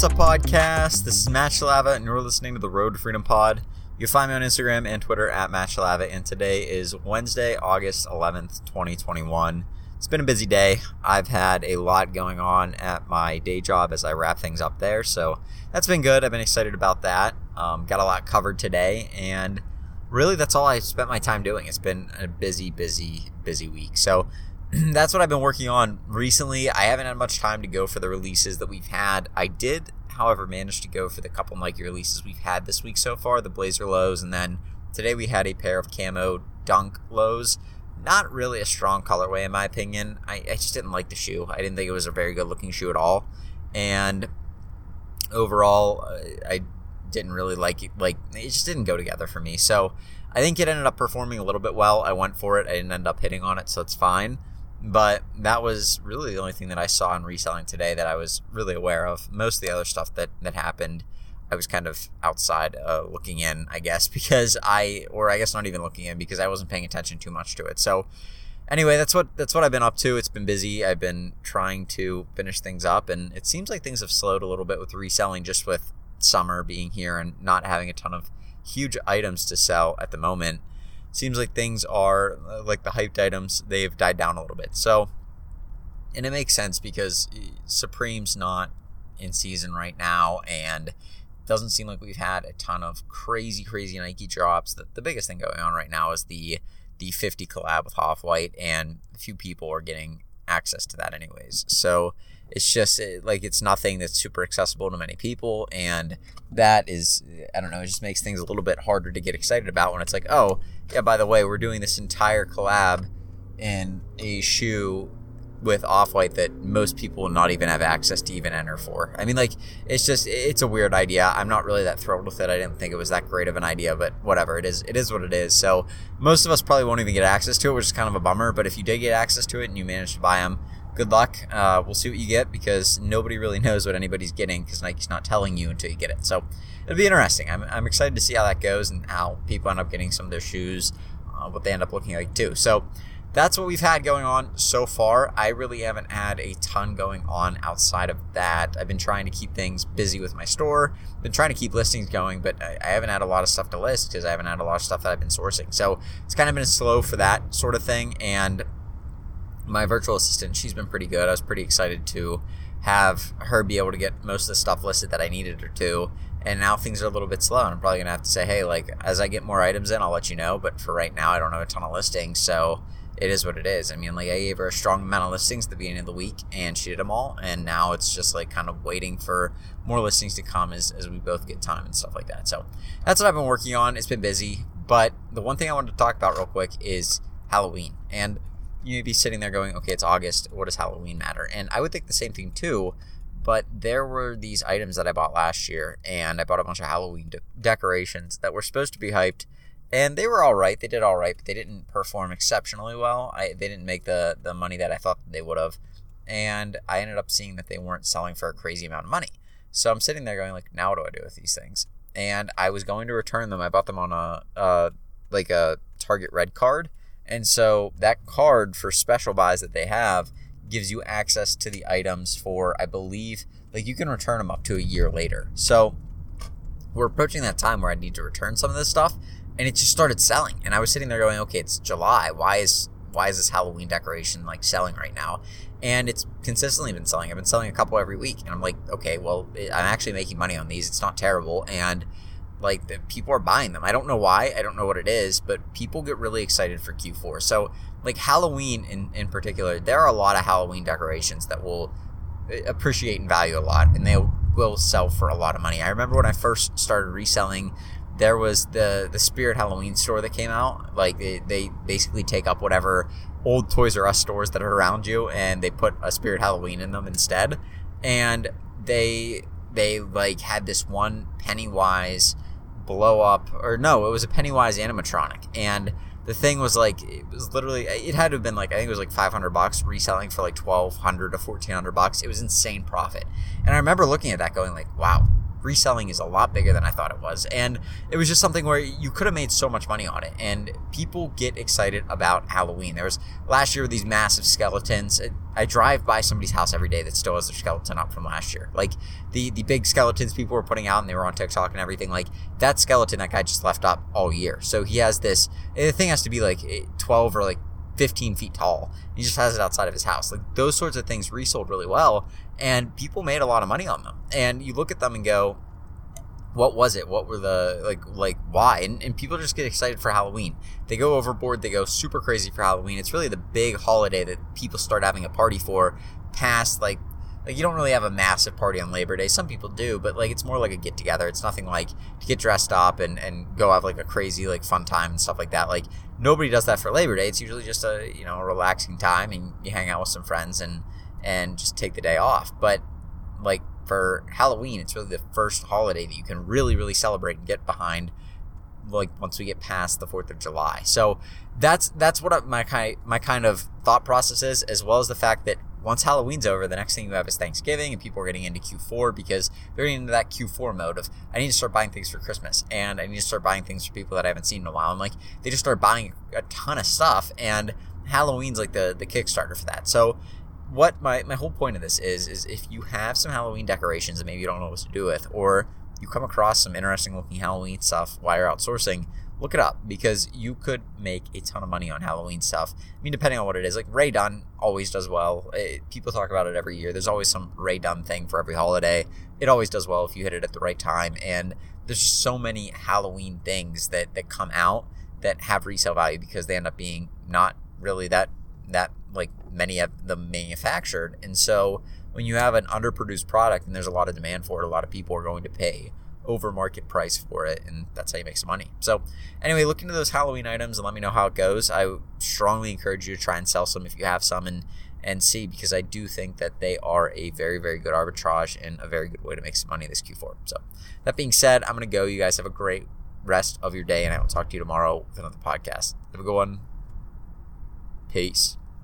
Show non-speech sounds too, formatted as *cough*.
What's up, podcast? This is Match Lava, and you're listening to the Road to Freedom Pod. You can find me on Instagram and Twitter at Match Lava, and today is Wednesday, August 11th, 2021. It's been a busy day. I've had a lot going on at my day job as I wrap things up there, so that's been good. I've been excited about that. Um, got a lot covered today, and really that's all I spent my time doing. It's been a busy, busy, busy week. So *clears throat* that's what I've been working on recently. I haven't had much time to go for the releases that we've had. I did, however, managed to go for the couple Nike releases we've had this week so far the Blazer lows, and then today we had a pair of camo dunk lows. Not really a strong colorway, in my opinion. I, I just didn't like the shoe. I didn't think it was a very good looking shoe at all. And overall, uh, I didn't really like it. Like, it just didn't go together for me. So I think it ended up performing a little bit well. I went for it. I didn't end up hitting on it, so it's fine. But that was really the only thing that I saw in reselling today that I was really aware of. Most of the other stuff that, that happened, I was kind of outside uh, looking in, I guess, *laughs* because I, or I guess not even looking in because I wasn't paying attention too much to it. So, anyway, that's what that's what I've been up to. It's been busy. I've been trying to finish things up, and it seems like things have slowed a little bit with reselling, just with summer being here and not having a ton of huge items to sell at the moment seems like things are uh, like the hyped items they've died down a little bit. So and it makes sense because uh, supreme's not in season right now and doesn't seem like we've had a ton of crazy crazy nike drops. The, the biggest thing going on right now is the the 50 collab with off-white and a few people are getting access to that anyways. So it's just eh, like it's nothing that's super accessible to many people and that is i don't know it just makes things a little bit harder to get excited about when it's like oh yeah by the way we're doing this entire collab in a shoe with off-white that most people will not even have access to even enter for. I mean like it's just it's a weird idea. I'm not really that thrilled with it. I didn't think it was that great of an idea but whatever. It is it is what it is. So most of us probably won't even get access to it which is kind of a bummer but if you did get access to it and you managed to buy them good luck. Uh, we'll see what you get because nobody really *laughs* knows what anybody's getting because Nike's not telling you until you get it. So it'll be interesting. I'm, I'm excited to see how that goes and how people end up getting some of their shoes, uh, what they end up looking like too. So that's what we've had going on so far. I really haven't had a ton going on outside of that. I've been trying to keep things busy with my store, been trying to keep listings going, but I, I haven't had a lot of stuff to list because I haven't had a lot of stuff that I've been sourcing. So it's kind of been slow for that sort of thing. And my virtual assistant, she's been pretty good. I was pretty excited to have her be able to get most of the stuff listed that I needed her to. And now things are a little bit slow. And I'm probably gonna have to say, hey, like as I get more items in, I'll let you know. But for right now, I don't have a ton of listings, so it is what it is. I mean, like I gave her a strong amount of listings at the beginning of the week, and she did them all. And now it's just like kind of waiting for more listings to come as as we both get time and stuff like that. So that's what I've been working on. It's been busy, but the one thing I wanted to talk about real quick is Halloween and you'd be sitting there going, okay, it's August. What does Halloween matter? And I would think the same thing too. But there were these items that I bought last year, and I bought a bunch of Halloween de- decorations that were supposed to be hyped, and they were all right. They did all right, but they didn't perform exceptionally well. I, they didn't make the the money that I thought they would have, and I ended up seeing that they weren't selling for a crazy amount of money. So I'm sitting there going like, now what do I do with these things? And I was going to return them. I bought them on a uh, like a Target Red card and so that card for special buys that they have gives you access to the items for, I believe, like you can return them up to a year later. So we're approaching that time where I need to return some of this stuff, and it just started selling. And I was sitting there going, okay, it's July. Why is why is this Halloween decoration like selling right now? And it's consistently been selling. I've been selling a couple every week, and I'm like, okay, well, I'm actually making money on these. It's not terrible, and like the, people are buying them. I don't know why. I don't know what it is, but people get really excited for Q4. So like Halloween in in particular, there are a lot of Halloween decorations that will uh, appreciate in value a lot, and they will sell for a lot of money. I remember when I first started reselling. There was the the Spirit Halloween store that came out. Like they, they basically take up whatever old Toys R Us stores that are around you, and they put a Spirit Halloween in them instead. And they they like had this one Pennywise blow up, or no, it was a Pennywise animatronic, and the thing was like it was literally it had to have been like I think it was like 500 bucks reselling for like 1200 to 1400 bucks. It was insane profit, and I remember looking at that going like, wow, reselling is a lot bigger than I thought it was. And it was just something where you could have made so much money on it. And people get excited about Halloween. There was last year these massive skeletons. I drive by somebody's house every day that still has their skeleton up from last year. Like the the big skeletons people were putting out and they were on TikTok and everything. Like that skeleton that guy just left up all year. So he has this. The thing has to be like eh, 12 or like 15 feet tall. He just has it outside of his house. Like those sorts of things resold really well, and people made a lot of money on them. And you look at them and go, what was it? What were the like like why? And, and people just get excited for Halloween. They go overboard. They go super crazy for Halloween. It's really the big holiday that people start having a party for. Past like like you don't really have a massive party on Labor Day. Some people do, but like it's more like a get together. It's nothing like to get dressed up and, and go have like a crazy like fun time and stuff like that. Like nobody does that for Labor Day. It's usually just a you know a relaxing time and you hang out with some friends and and just take the day off. But like for Halloween, it's really the first holiday that you can really really celebrate and get behind. Like once we get past the Fourth of July, so that's that's what my kind my kind of thought process is, as well as the fact that once Halloween's over, the next thing you have is Thanksgiving, and people are getting into Q4 because they're getting into that Q4 mode of I need to start buying things for Christmas, and I need to start buying things for people that I haven't seen in a while. And like they just start buying a ton of stuff, and Halloween's like the the Kickstarter for that. So what my, my whole point of this is is if you have some Halloween decorations that maybe you don't know what to do with, or you come across some interesting looking Halloween stuff while you're outsourcing, look it up because you could make a ton of money on Halloween stuff. I mean, depending on what it is. Like Rae Dunn always does well. It, people talk about it every year. There's always some Rae Dunn thing for every holiday. It always does well if you hit it at the right time. And there's so many Halloween things that that come out that have resale value because they end up being not really that that like many of them manufactured. And so when you have an underproduced product and there's a lot of demand for it, a lot of people are going to pay over market price for it, and that's how you make some money. So, anyway, look into those Halloween items and let me know how it goes. I strongly encourage you to try and sell some if you have some and and see because I do think that they are a very very good arbitrage and a very good way to make some money this Q4. So, that being said, I'm gonna go. You guys have a great rest of your day, and I will talk to you tomorrow with another podcast. Have a good one. Peace.